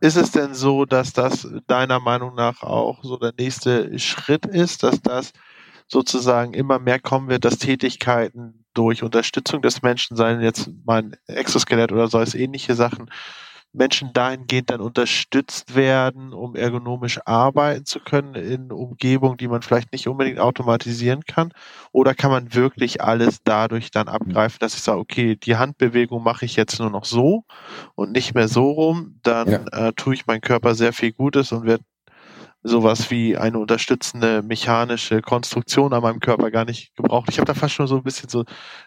Ist es denn so, dass das deiner Meinung nach auch so der nächste Schritt ist, dass das sozusagen immer mehr kommen wird, dass Tätigkeiten durch Unterstützung des Menschen, seien jetzt mein Exoskelett oder so es ähnliche Sachen, Menschen dahingehend dann unterstützt werden, um ergonomisch arbeiten zu können in Umgebungen, die man vielleicht nicht unbedingt automatisieren kann? Oder kann man wirklich alles dadurch dann abgreifen, dass ich sage, okay, die Handbewegung mache ich jetzt nur noch so und nicht mehr so rum, dann ja. äh, tue ich meinem Körper sehr viel Gutes und werde sowas wie eine unterstützende mechanische Konstruktion an meinem Körper gar nicht gebraucht. Ich habe da fast schon so ein bisschen so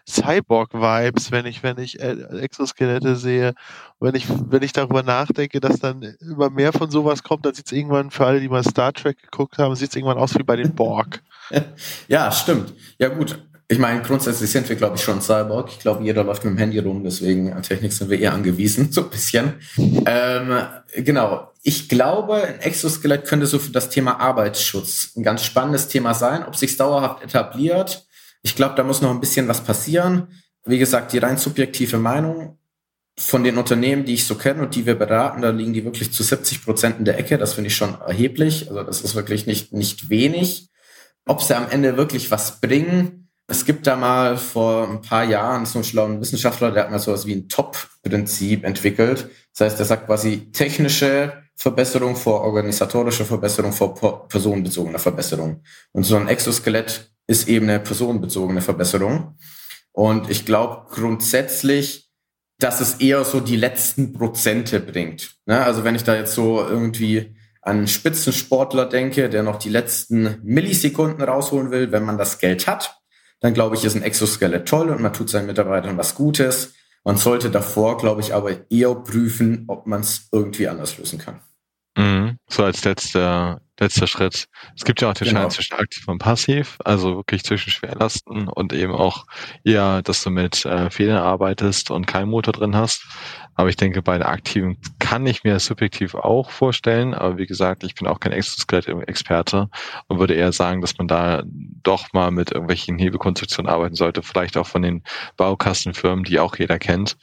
Cyborg-Vibes, wenn ich, wenn ich äh, Exoskelette sehe. wenn ich, wenn ich darüber nachdenke, dass dann immer mehr von sowas kommt, dann sieht es irgendwann, für alle, die mal Star Trek geguckt haben, sieht es irgendwann aus wie bei den Borg. [laughs] Ja, stimmt. Ja gut, ich meine, grundsätzlich sind wir, glaube ich, schon Cyborg. Ich glaube, jeder läuft mit dem Handy rum, deswegen an Technik sind wir eher angewiesen, [laughs] so ein bisschen. Ähm, genau. Ich glaube, ein Exoskelett könnte so für das Thema Arbeitsschutz ein ganz spannendes Thema sein. Ob sich dauerhaft etabliert, ich glaube, da muss noch ein bisschen was passieren. Wie gesagt, die rein subjektive Meinung von den Unternehmen, die ich so kenne und die wir beraten, da liegen die wirklich zu 70 Prozent in der Ecke. Das finde ich schon erheblich. Also das ist wirklich nicht, nicht wenig. Ob sie am Ende wirklich was bringen, es gibt da mal vor ein paar Jahren so einen schlauen Wissenschaftler, der hat mal sowas wie ein Top-Prinzip entwickelt. Das heißt, der sagt quasi technische Verbesserung vor organisatorischer Verbesserung vor personenbezogener Verbesserung. Und so ein Exoskelett ist eben eine personenbezogene Verbesserung. Und ich glaube grundsätzlich, dass es eher so die letzten Prozente bringt. Ne? Also wenn ich da jetzt so irgendwie an einen Spitzensportler denke, der noch die letzten Millisekunden rausholen will, wenn man das Geld hat, dann glaube ich, ist ein Exoskelett toll und man tut seinen Mitarbeitern was Gutes. Man sollte davor, glaube ich, aber eher prüfen, ob man es irgendwie anders lösen kann. Mhm. So als letzter, letzter Schritt. Es gibt ja auch den genau. Schein zwischen aktiv und passiv, also wirklich zwischen Schwerlasten und eben auch eher, dass du mit äh, Federn arbeitest und keinen Motor drin hast. Aber ich denke, bei der aktiven kann ich mir subjektiv auch vorstellen. Aber wie gesagt, ich bin auch kein Exoskelett-Experte und würde eher sagen, dass man da doch mal mit irgendwelchen Hebelkonstruktionen arbeiten sollte. Vielleicht auch von den Baukastenfirmen, die auch jeder kennt.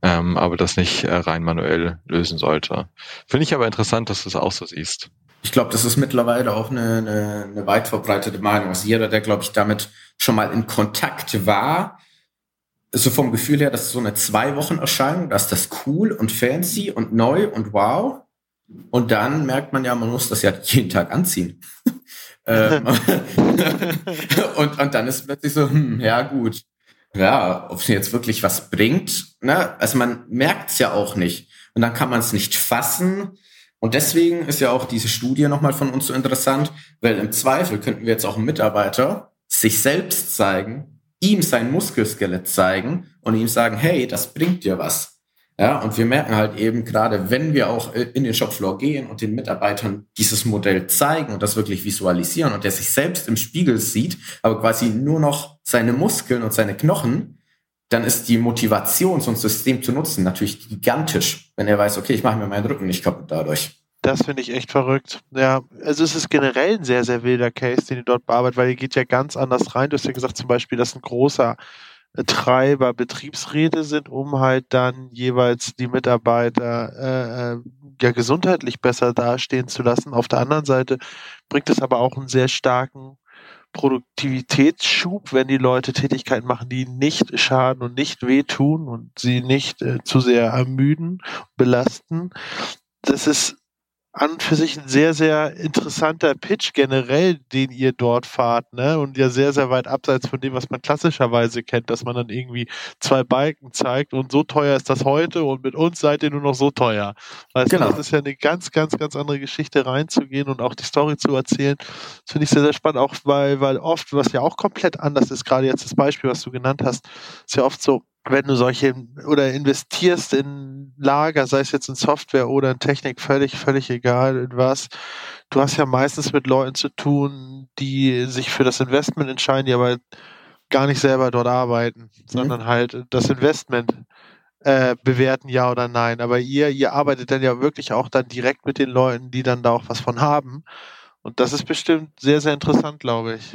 Ähm, aber das nicht äh, rein manuell lösen sollte. Finde ich aber interessant, dass du es auch so siehst. Ich glaube, das ist mittlerweile auch eine, eine, eine weit verbreitete Meinung. Also jeder, der, glaube ich, damit schon mal in Kontakt war, so vom Gefühl her, das ist so eine zwei Wochen Erscheinung, da ist das cool und fancy und neu und wow. Und dann merkt man ja, man muss das ja jeden Tag anziehen. [laughs] Ähm, [laughs] und, und dann ist plötzlich so, hm, ja gut, ja, ob es jetzt wirklich was bringt, ne? Also man merkt es ja auch nicht. Und dann kann man es nicht fassen. Und deswegen ist ja auch diese Studie nochmal von uns so interessant, weil im Zweifel könnten wir jetzt auch einen Mitarbeiter sich selbst zeigen, ihm sein Muskelskelett zeigen und ihm sagen, hey, das bringt dir was. Ja, und wir merken halt eben gerade, wenn wir auch in den Shopfloor gehen und den Mitarbeitern dieses Modell zeigen und das wirklich visualisieren und der sich selbst im Spiegel sieht, aber quasi nur noch seine Muskeln und seine Knochen, dann ist die Motivation, so ein System zu nutzen, natürlich gigantisch, wenn er weiß, okay, ich mache mir meinen Rücken nicht kaputt dadurch. Das finde ich echt verrückt. Ja, also es ist generell ein sehr, sehr wilder Case, den ihr dort bearbeitet, weil ihr geht ja ganz anders rein. Du hast ja gesagt zum Beispiel, dass ein großer Treiber Betriebsräte sind, um halt dann jeweils die Mitarbeiter äh, äh, ja gesundheitlich besser dastehen zu lassen. Auf der anderen Seite bringt es aber auch einen sehr starken Produktivitätsschub, wenn die Leute Tätigkeiten machen, die nicht schaden und nicht wehtun und sie nicht äh, zu sehr ermüden, belasten. Das ist an und für sich ein sehr, sehr interessanter Pitch generell, den ihr dort fahrt, ne? Und ja sehr, sehr weit abseits von dem, was man klassischerweise kennt, dass man dann irgendwie zwei Balken zeigt und so teuer ist das heute und mit uns seid ihr nur noch so teuer. Weißt genau. du, das ist ja eine ganz, ganz, ganz andere Geschichte reinzugehen und auch die Story zu erzählen. Das finde ich sehr, sehr spannend, auch weil, weil oft, was ja auch komplett anders ist, gerade jetzt das Beispiel, was du genannt hast, ist ja oft so, wenn du solche oder investierst in Lager, sei es jetzt in Software oder in Technik, völlig, völlig egal in was, du hast ja meistens mit Leuten zu tun, die sich für das Investment entscheiden, die aber gar nicht selber dort arbeiten, mhm. sondern halt das Investment äh, bewerten, ja oder nein. Aber ihr, ihr arbeitet dann ja wirklich auch dann direkt mit den Leuten, die dann da auch was von haben. Und das ist bestimmt sehr, sehr interessant, glaube ich.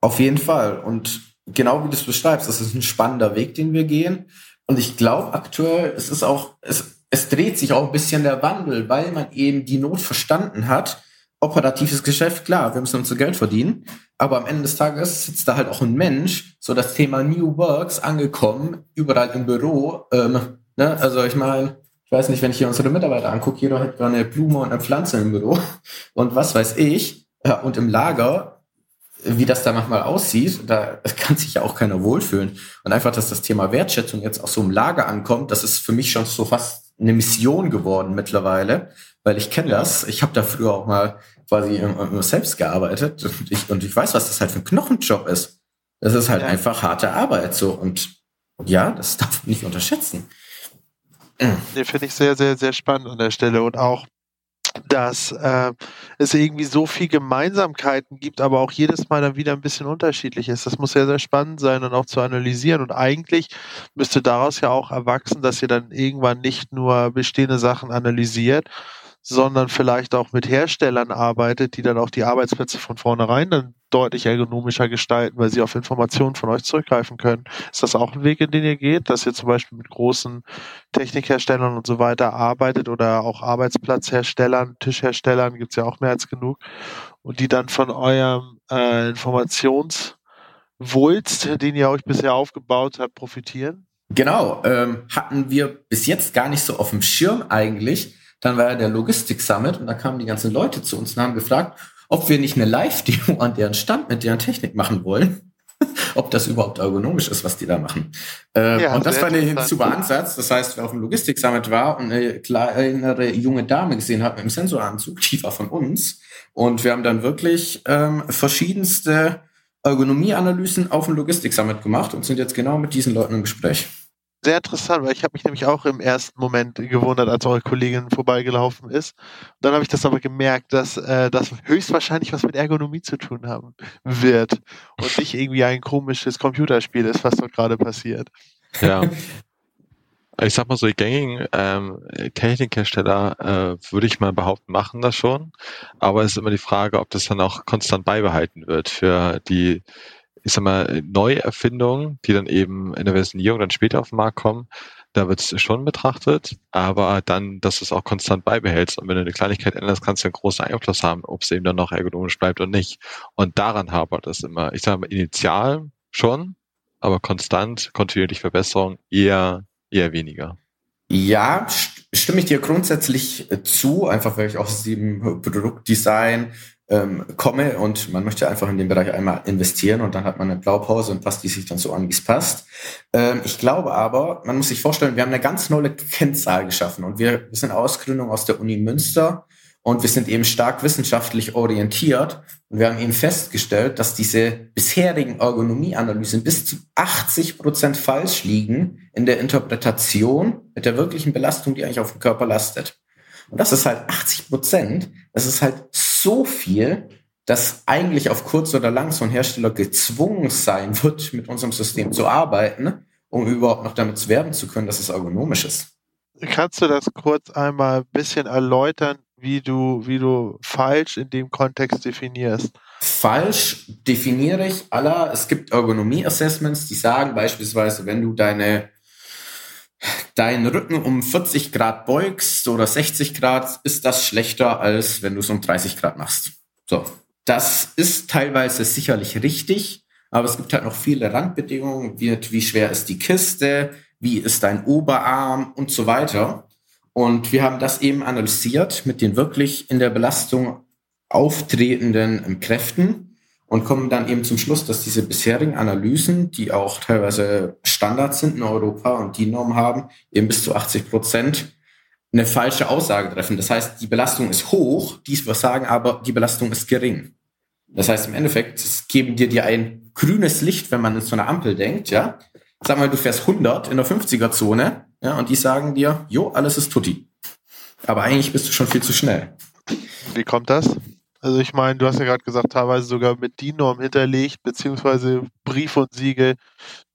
Auf jeden Fall. Und genau wie du es beschreibst, das ist ein spannender Weg, den wir gehen. Und ich glaube aktuell, es ist auch, es, es dreht sich auch ein bisschen der Wandel, weil man eben die Not verstanden hat. Operatives Geschäft, klar, wir müssen unser Geld verdienen. Aber am Ende des Tages sitzt da halt auch ein Mensch, so das Thema New Works angekommen, überall im Büro. Ähm, ne? Also ich meine, ich weiß nicht, wenn ich hier unsere Mitarbeiter angucke, jeder hat eine Blume und eine Pflanze im Büro [laughs] und was weiß ich. Ja, und im Lager wie das da manchmal aussieht, da kann sich ja auch keiner wohlfühlen. Und einfach, dass das Thema Wertschätzung jetzt auch so im Lager ankommt, das ist für mich schon so fast eine Mission geworden mittlerweile, weil ich kenne das. Ich habe da früher auch mal quasi immer selbst gearbeitet und ich, und ich weiß, was das halt für ein Knochenjob ist. Das ist halt ja. einfach harte Arbeit so und ja, das darf man nicht unterschätzen. Den finde ich sehr, sehr, sehr spannend an der Stelle und auch dass äh, es irgendwie so viel Gemeinsamkeiten gibt, aber auch jedes Mal dann wieder ein bisschen unterschiedlich ist. Das muss sehr, sehr spannend sein und auch zu analysieren. Und eigentlich müsste daraus ja auch erwachsen, dass ihr dann irgendwann nicht nur bestehende Sachen analysiert, sondern vielleicht auch mit Herstellern arbeitet, die dann auch die Arbeitsplätze von vornherein dann deutlich ergonomischer gestalten, weil sie auf Informationen von euch zurückgreifen können. Ist das auch ein Weg, in den ihr geht, dass ihr zum Beispiel mit großen Technikherstellern und so weiter arbeitet oder auch Arbeitsplatzherstellern, Tischherstellern, gibt's ja auch mehr als genug, und die dann von eurem äh, Informationswulst, den ihr euch bisher aufgebaut habt, profitieren? Genau, ähm, hatten wir bis jetzt gar nicht so auf dem Schirm eigentlich. Dann war ja der Logistik Summit und da kamen die ganzen Leute zu uns und haben gefragt, ob wir nicht eine Live-Demo an deren Stand mit deren Technik machen wollen. [laughs] ob das überhaupt ergonomisch ist, was die da machen. Äh, ja, und das war ein super Ansatz. Das heißt, wer auf dem Logistik-Summit war und eine kleinere junge Dame gesehen hat mit einem Sensoranzug, die war von uns. Und wir haben dann wirklich ähm, verschiedenste Ergonomieanalysen auf dem Logistik-Summit gemacht und sind jetzt genau mit diesen Leuten im Gespräch sehr interessant, weil ich habe mich nämlich auch im ersten Moment gewundert, als eure Kollegin vorbeigelaufen ist. Und dann habe ich das aber gemerkt, dass äh, das höchstwahrscheinlich was mit Ergonomie zu tun haben wird und nicht irgendwie ein komisches Computerspiel ist, was dort gerade passiert. Ja. [laughs] Ich sag mal so, die gängigen ähm, Technikhersteller, äh, würde ich mal behaupten, machen das schon. Aber es ist immer die Frage, ob das dann auch konstant beibehalten wird für die ich sag mal, Neuerfindungen, die dann eben in der Versionierung dann später auf den Markt kommen, da wird es schon betrachtet, aber dann, dass du es auch konstant beibehältst. Und wenn du eine Kleinigkeit änderst, kannst du einen großen Einfluss haben, ob es eben dann noch ergonomisch bleibt und nicht. Und daran hapert es immer. Ich sage mal, initial schon, aber konstant, kontinuierlich Verbesserung eher, eher weniger. Ja, stimme ich dir grundsätzlich zu, einfach weil ich aus dem Produktdesign ähm, komme und man möchte einfach in den Bereich einmal investieren und dann hat man eine Blaupause und passt die sich dann so an, wie es passt. Ähm, ich glaube aber, man muss sich vorstellen, wir haben eine ganz neue Kennzahl geschaffen und wir, wir sind Ausgründung aus der Uni Münster und wir sind eben stark wissenschaftlich orientiert und wir haben eben festgestellt, dass diese bisherigen Ergonomieanalysen bis zu 80 Prozent falsch liegen in der Interpretation mit der wirklichen Belastung, die eigentlich auf den Körper lastet. Und das ist halt 80 Prozent. Das ist halt so viel, dass eigentlich auf kurz oder lang so ein Hersteller gezwungen sein wird, mit unserem System zu arbeiten, um überhaupt noch damit werben zu können, dass es ergonomisch ist. Kannst du das kurz einmal ein bisschen erläutern, wie du, wie du falsch in dem Kontext definierst? Falsch definiere ich aller, es gibt Ergonomie-Assessments, die sagen beispielsweise, wenn du deine deinen Rücken um 40 Grad beugst oder 60 Grad, ist das schlechter, als wenn du es um 30 Grad machst. So. Das ist teilweise sicherlich richtig, aber es gibt halt noch viele Randbedingungen, wie, wie schwer ist die Kiste, wie ist dein Oberarm und so weiter. Und wir haben das eben analysiert mit den wirklich in der Belastung auftretenden Kräften und kommen dann eben zum Schluss, dass diese bisherigen Analysen, die auch teilweise Standards sind in Europa und die Norm haben, eben bis zu 80 Prozent eine falsche Aussage treffen. Das heißt, die Belastung ist hoch, dies wir sagen aber, die Belastung ist gering. Das heißt, im Endeffekt geben dir dir ein grünes Licht, wenn man in so einer Ampel denkt, ja. Sag mal, du fährst 100 in der 50er Zone, ja, und die sagen dir, jo, alles ist tutti. Aber eigentlich bist du schon viel zu schnell. Wie kommt das? Also ich meine, du hast ja gerade gesagt, teilweise sogar mit DIN-Norm hinterlegt, beziehungsweise Brief und Siegel.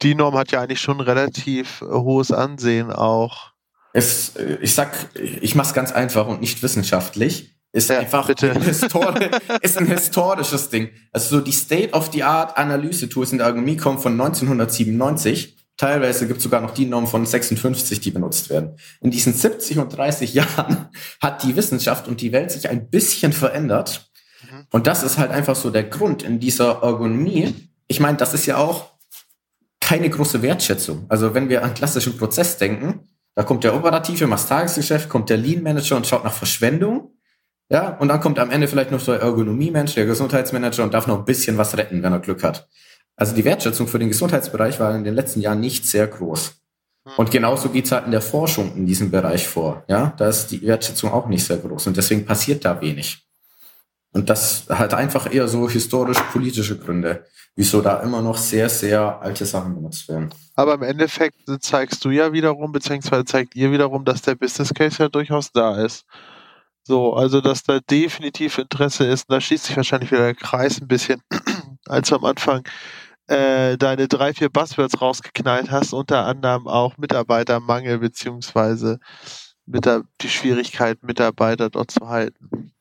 DIN-Norm hat ja eigentlich schon relativ äh, hohes Ansehen auch. Es, ich sag, ich mach's ganz einfach und nicht wissenschaftlich. Ist Ja, einfach. Ein histori [laughs] ist ein historisches Ding. Also so die State-of-the-Art-Analyse-Tools in der Ergonomie kommen von 1997. Teilweise gibt es sogar noch die Normen von 56, die benutzt werden. In diesen 70 und 30 [laughs] Jahren hat die Wissenschaft und die Welt sich ein bisschen verändert. Mhm. Und das ist halt einfach so der Grund in dieser Ergonomie. Ich meine, das ist ja auch keine große Wertschätzung. Also wenn wir an klassischen Prozess denken, da kommt der Operative, macht das Tagesgeschäft, kommt der Lean Manager und schaut nach Verschwendung. Ja, und dann kommt am Ende vielleicht noch so der Ergonomie-Mensch, der Gesundheitsmanager und darf noch ein bisschen was retten, wenn er Glück hat. Also die Wertschätzung für den Gesundheitsbereich war in den letzten Jahren nicht sehr groß. Und genauso geht's halt in der Forschung in diesem Bereich vor. Ja, da ist die Wertschätzung auch nicht sehr groß und deswegen passiert da wenig. Und das hat einfach eher so historisch-politische Gründe, wieso da immer noch sehr, sehr alte Sachen benutzt werden. Aber im Endeffekt zeigst du ja wiederum, beziehungsweise zeigt ihr wiederum, dass der Business Case ja durchaus da ist. So, also dass da definitiv Interesse ist, und da schließt sich wahrscheinlich wieder der Kreis ein bisschen, [clears throat] als du am Anfang äh, deine drei, vier Buzzwords rausgeknallt hast, unter anderem auch Mitarbeitermangel, beziehungsweise mit der, die Schwierigkeit, Mitarbeiter dort zu halten.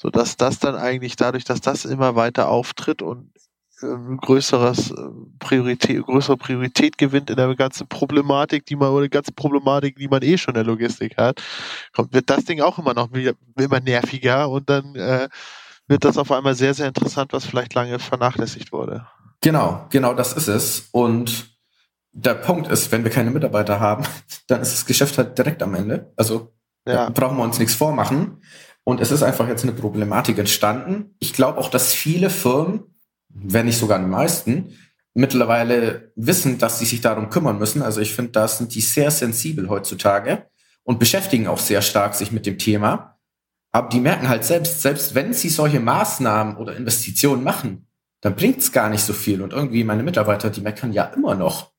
So dass das dann eigentlich dadurch, dass das immer weiter auftritt und ähm, größeres äh, Priorität, größere Priorität gewinnt in der ganzen Problematik, die man oder die ganze Problematik, die man eh schon in der Logistik hat, kommt wird das Ding auch immer noch wieder, immer nerviger und dann äh, wird das auf einmal sehr sehr interessant, was vielleicht lange vernachlässigt wurde. Genau, genau das ist es. Und der Punkt ist, wenn wir keine Mitarbeiter haben, [laughs] dann ist das Geschäft halt direkt am Ende. Also Ja, brauchen wir uns nichts vormachen. Und es ist einfach jetzt eine Problematik entstanden. Ich glaube auch, dass viele Firmen, wenn nicht sogar die meisten, mittlerweile wissen, dass sie sich darum kümmern müssen. Also ich finde, da sind die sehr sensibel heutzutage und beschäftigen auch sehr stark sich mit dem Thema. Aber die merken halt selbst, selbst wenn sie solche Maßnahmen oder Investitionen machen, dann bringt's gar nicht so viel. Und irgendwie meine Mitarbeiter, die meckern ja immer noch.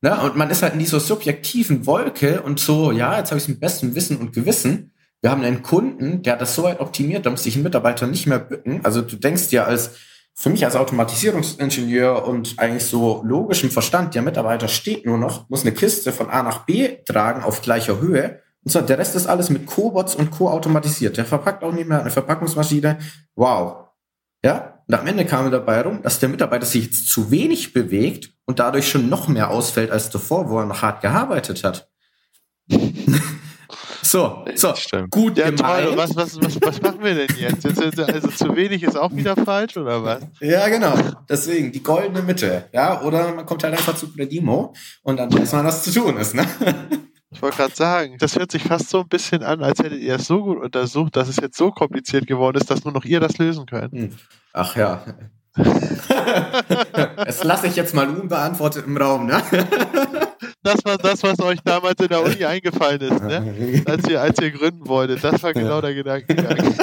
Ne? Und man ist halt in dieser subjektiven Wolke und so, ja, jetzt habe ich es mit bestem Wissen und Gewissen. Wir haben einen Kunden, der hat das so weit optimiert, da muss sich ein Mitarbeiter nicht mehr bücken. Also du denkst ja als, für mich als Automatisierungsingenieur und eigentlich so logischem Verstand, der Mitarbeiter steht nur noch, muss eine Kiste von A nach B tragen auf gleicher Höhe. Und so, der Rest ist alles mit Cobots und Co. automatisiert. Der verpackt auch nicht mehr eine Verpackungsmaschine. Wow. Ja, und am Ende kam dabei rum, dass der Mitarbeiter sich jetzt zu wenig bewegt und dadurch schon noch mehr ausfällt als davor, wo er noch hart gearbeitet hat. So, so, Stimmt. gut ja toll. gemeint. Und Was, was, was, was machen wir denn jetzt? jetzt? jetzt- Also zu wenig ist auch wieder falsch oder was? Ja, genau. Deswegen die goldene Mitte. Ja, oder man kommt halt einfach zu Predimo und dann weiß man, was zu tun ist. Ne? Ich wollte gerade sagen, das hört sich fast so ein bisschen an, als hättet ihr es so gut untersucht, dass es jetzt so kompliziert geworden ist, dass nur noch ihr das lösen könnt. Hm. Ach ja. Das lasse ich jetzt mal unbeantwortet im Raum. Ne? das war das, was euch damals in der Uni eingefallen ist, ne? [laughs] als, ihr, als ihr gründen wolltet. Das war genau der Gedankengang.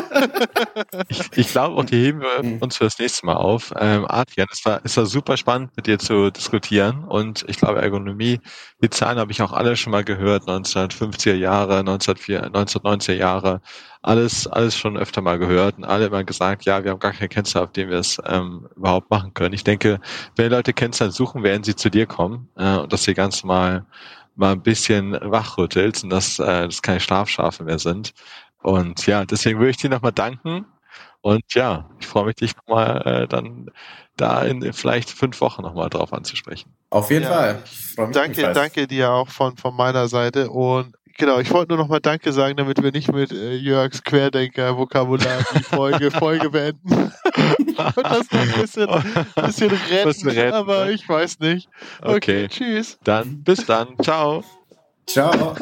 ich, ich glaube, auch die heben wir Mhm. uns für das nächste Mal auf. Ähm, Adrian, es war, es war super spannend, mit dir zu diskutieren. Und ich glaube, Ergonomie, die Zahlen habe ich auch alle schon mal gehört. 1950er Jahre, 1904, 1990er Jahre. Alles, alles schon öfter mal gehört und alle immer gesagt, ja, wir haben gar keine Kennzahl, auf dem wir es ähm, überhaupt machen können. Ich denke, wenn Leute Kennzahlen suchen, werden sie zu dir kommen äh, und dass sie ganz mal mal ein bisschen wachrüttelst und dass äh, das keine Schlafschafe mehr sind. Und ja, deswegen würde ich dir nochmal danken. Und ja, ich freue mich, dich nochmal äh, dann da in vielleicht fünf Wochen nochmal drauf anzusprechen. Auf jeden Ja, Fall. Ich freu mich Danke, danke dir auch von, von meiner Seite. Und genau, ich wollte nur noch mal Danke sagen, damit wir nicht mit äh, Jörgs Querdenker-Vokabular die Folge, [laughs] Folge beenden. [laughs] Und das noch ein bisschen, bisschen retten, Bisschen retten, aber ne? ich weiß nicht. Okay, tschüss. dann bis dann. Ciao. Ciao.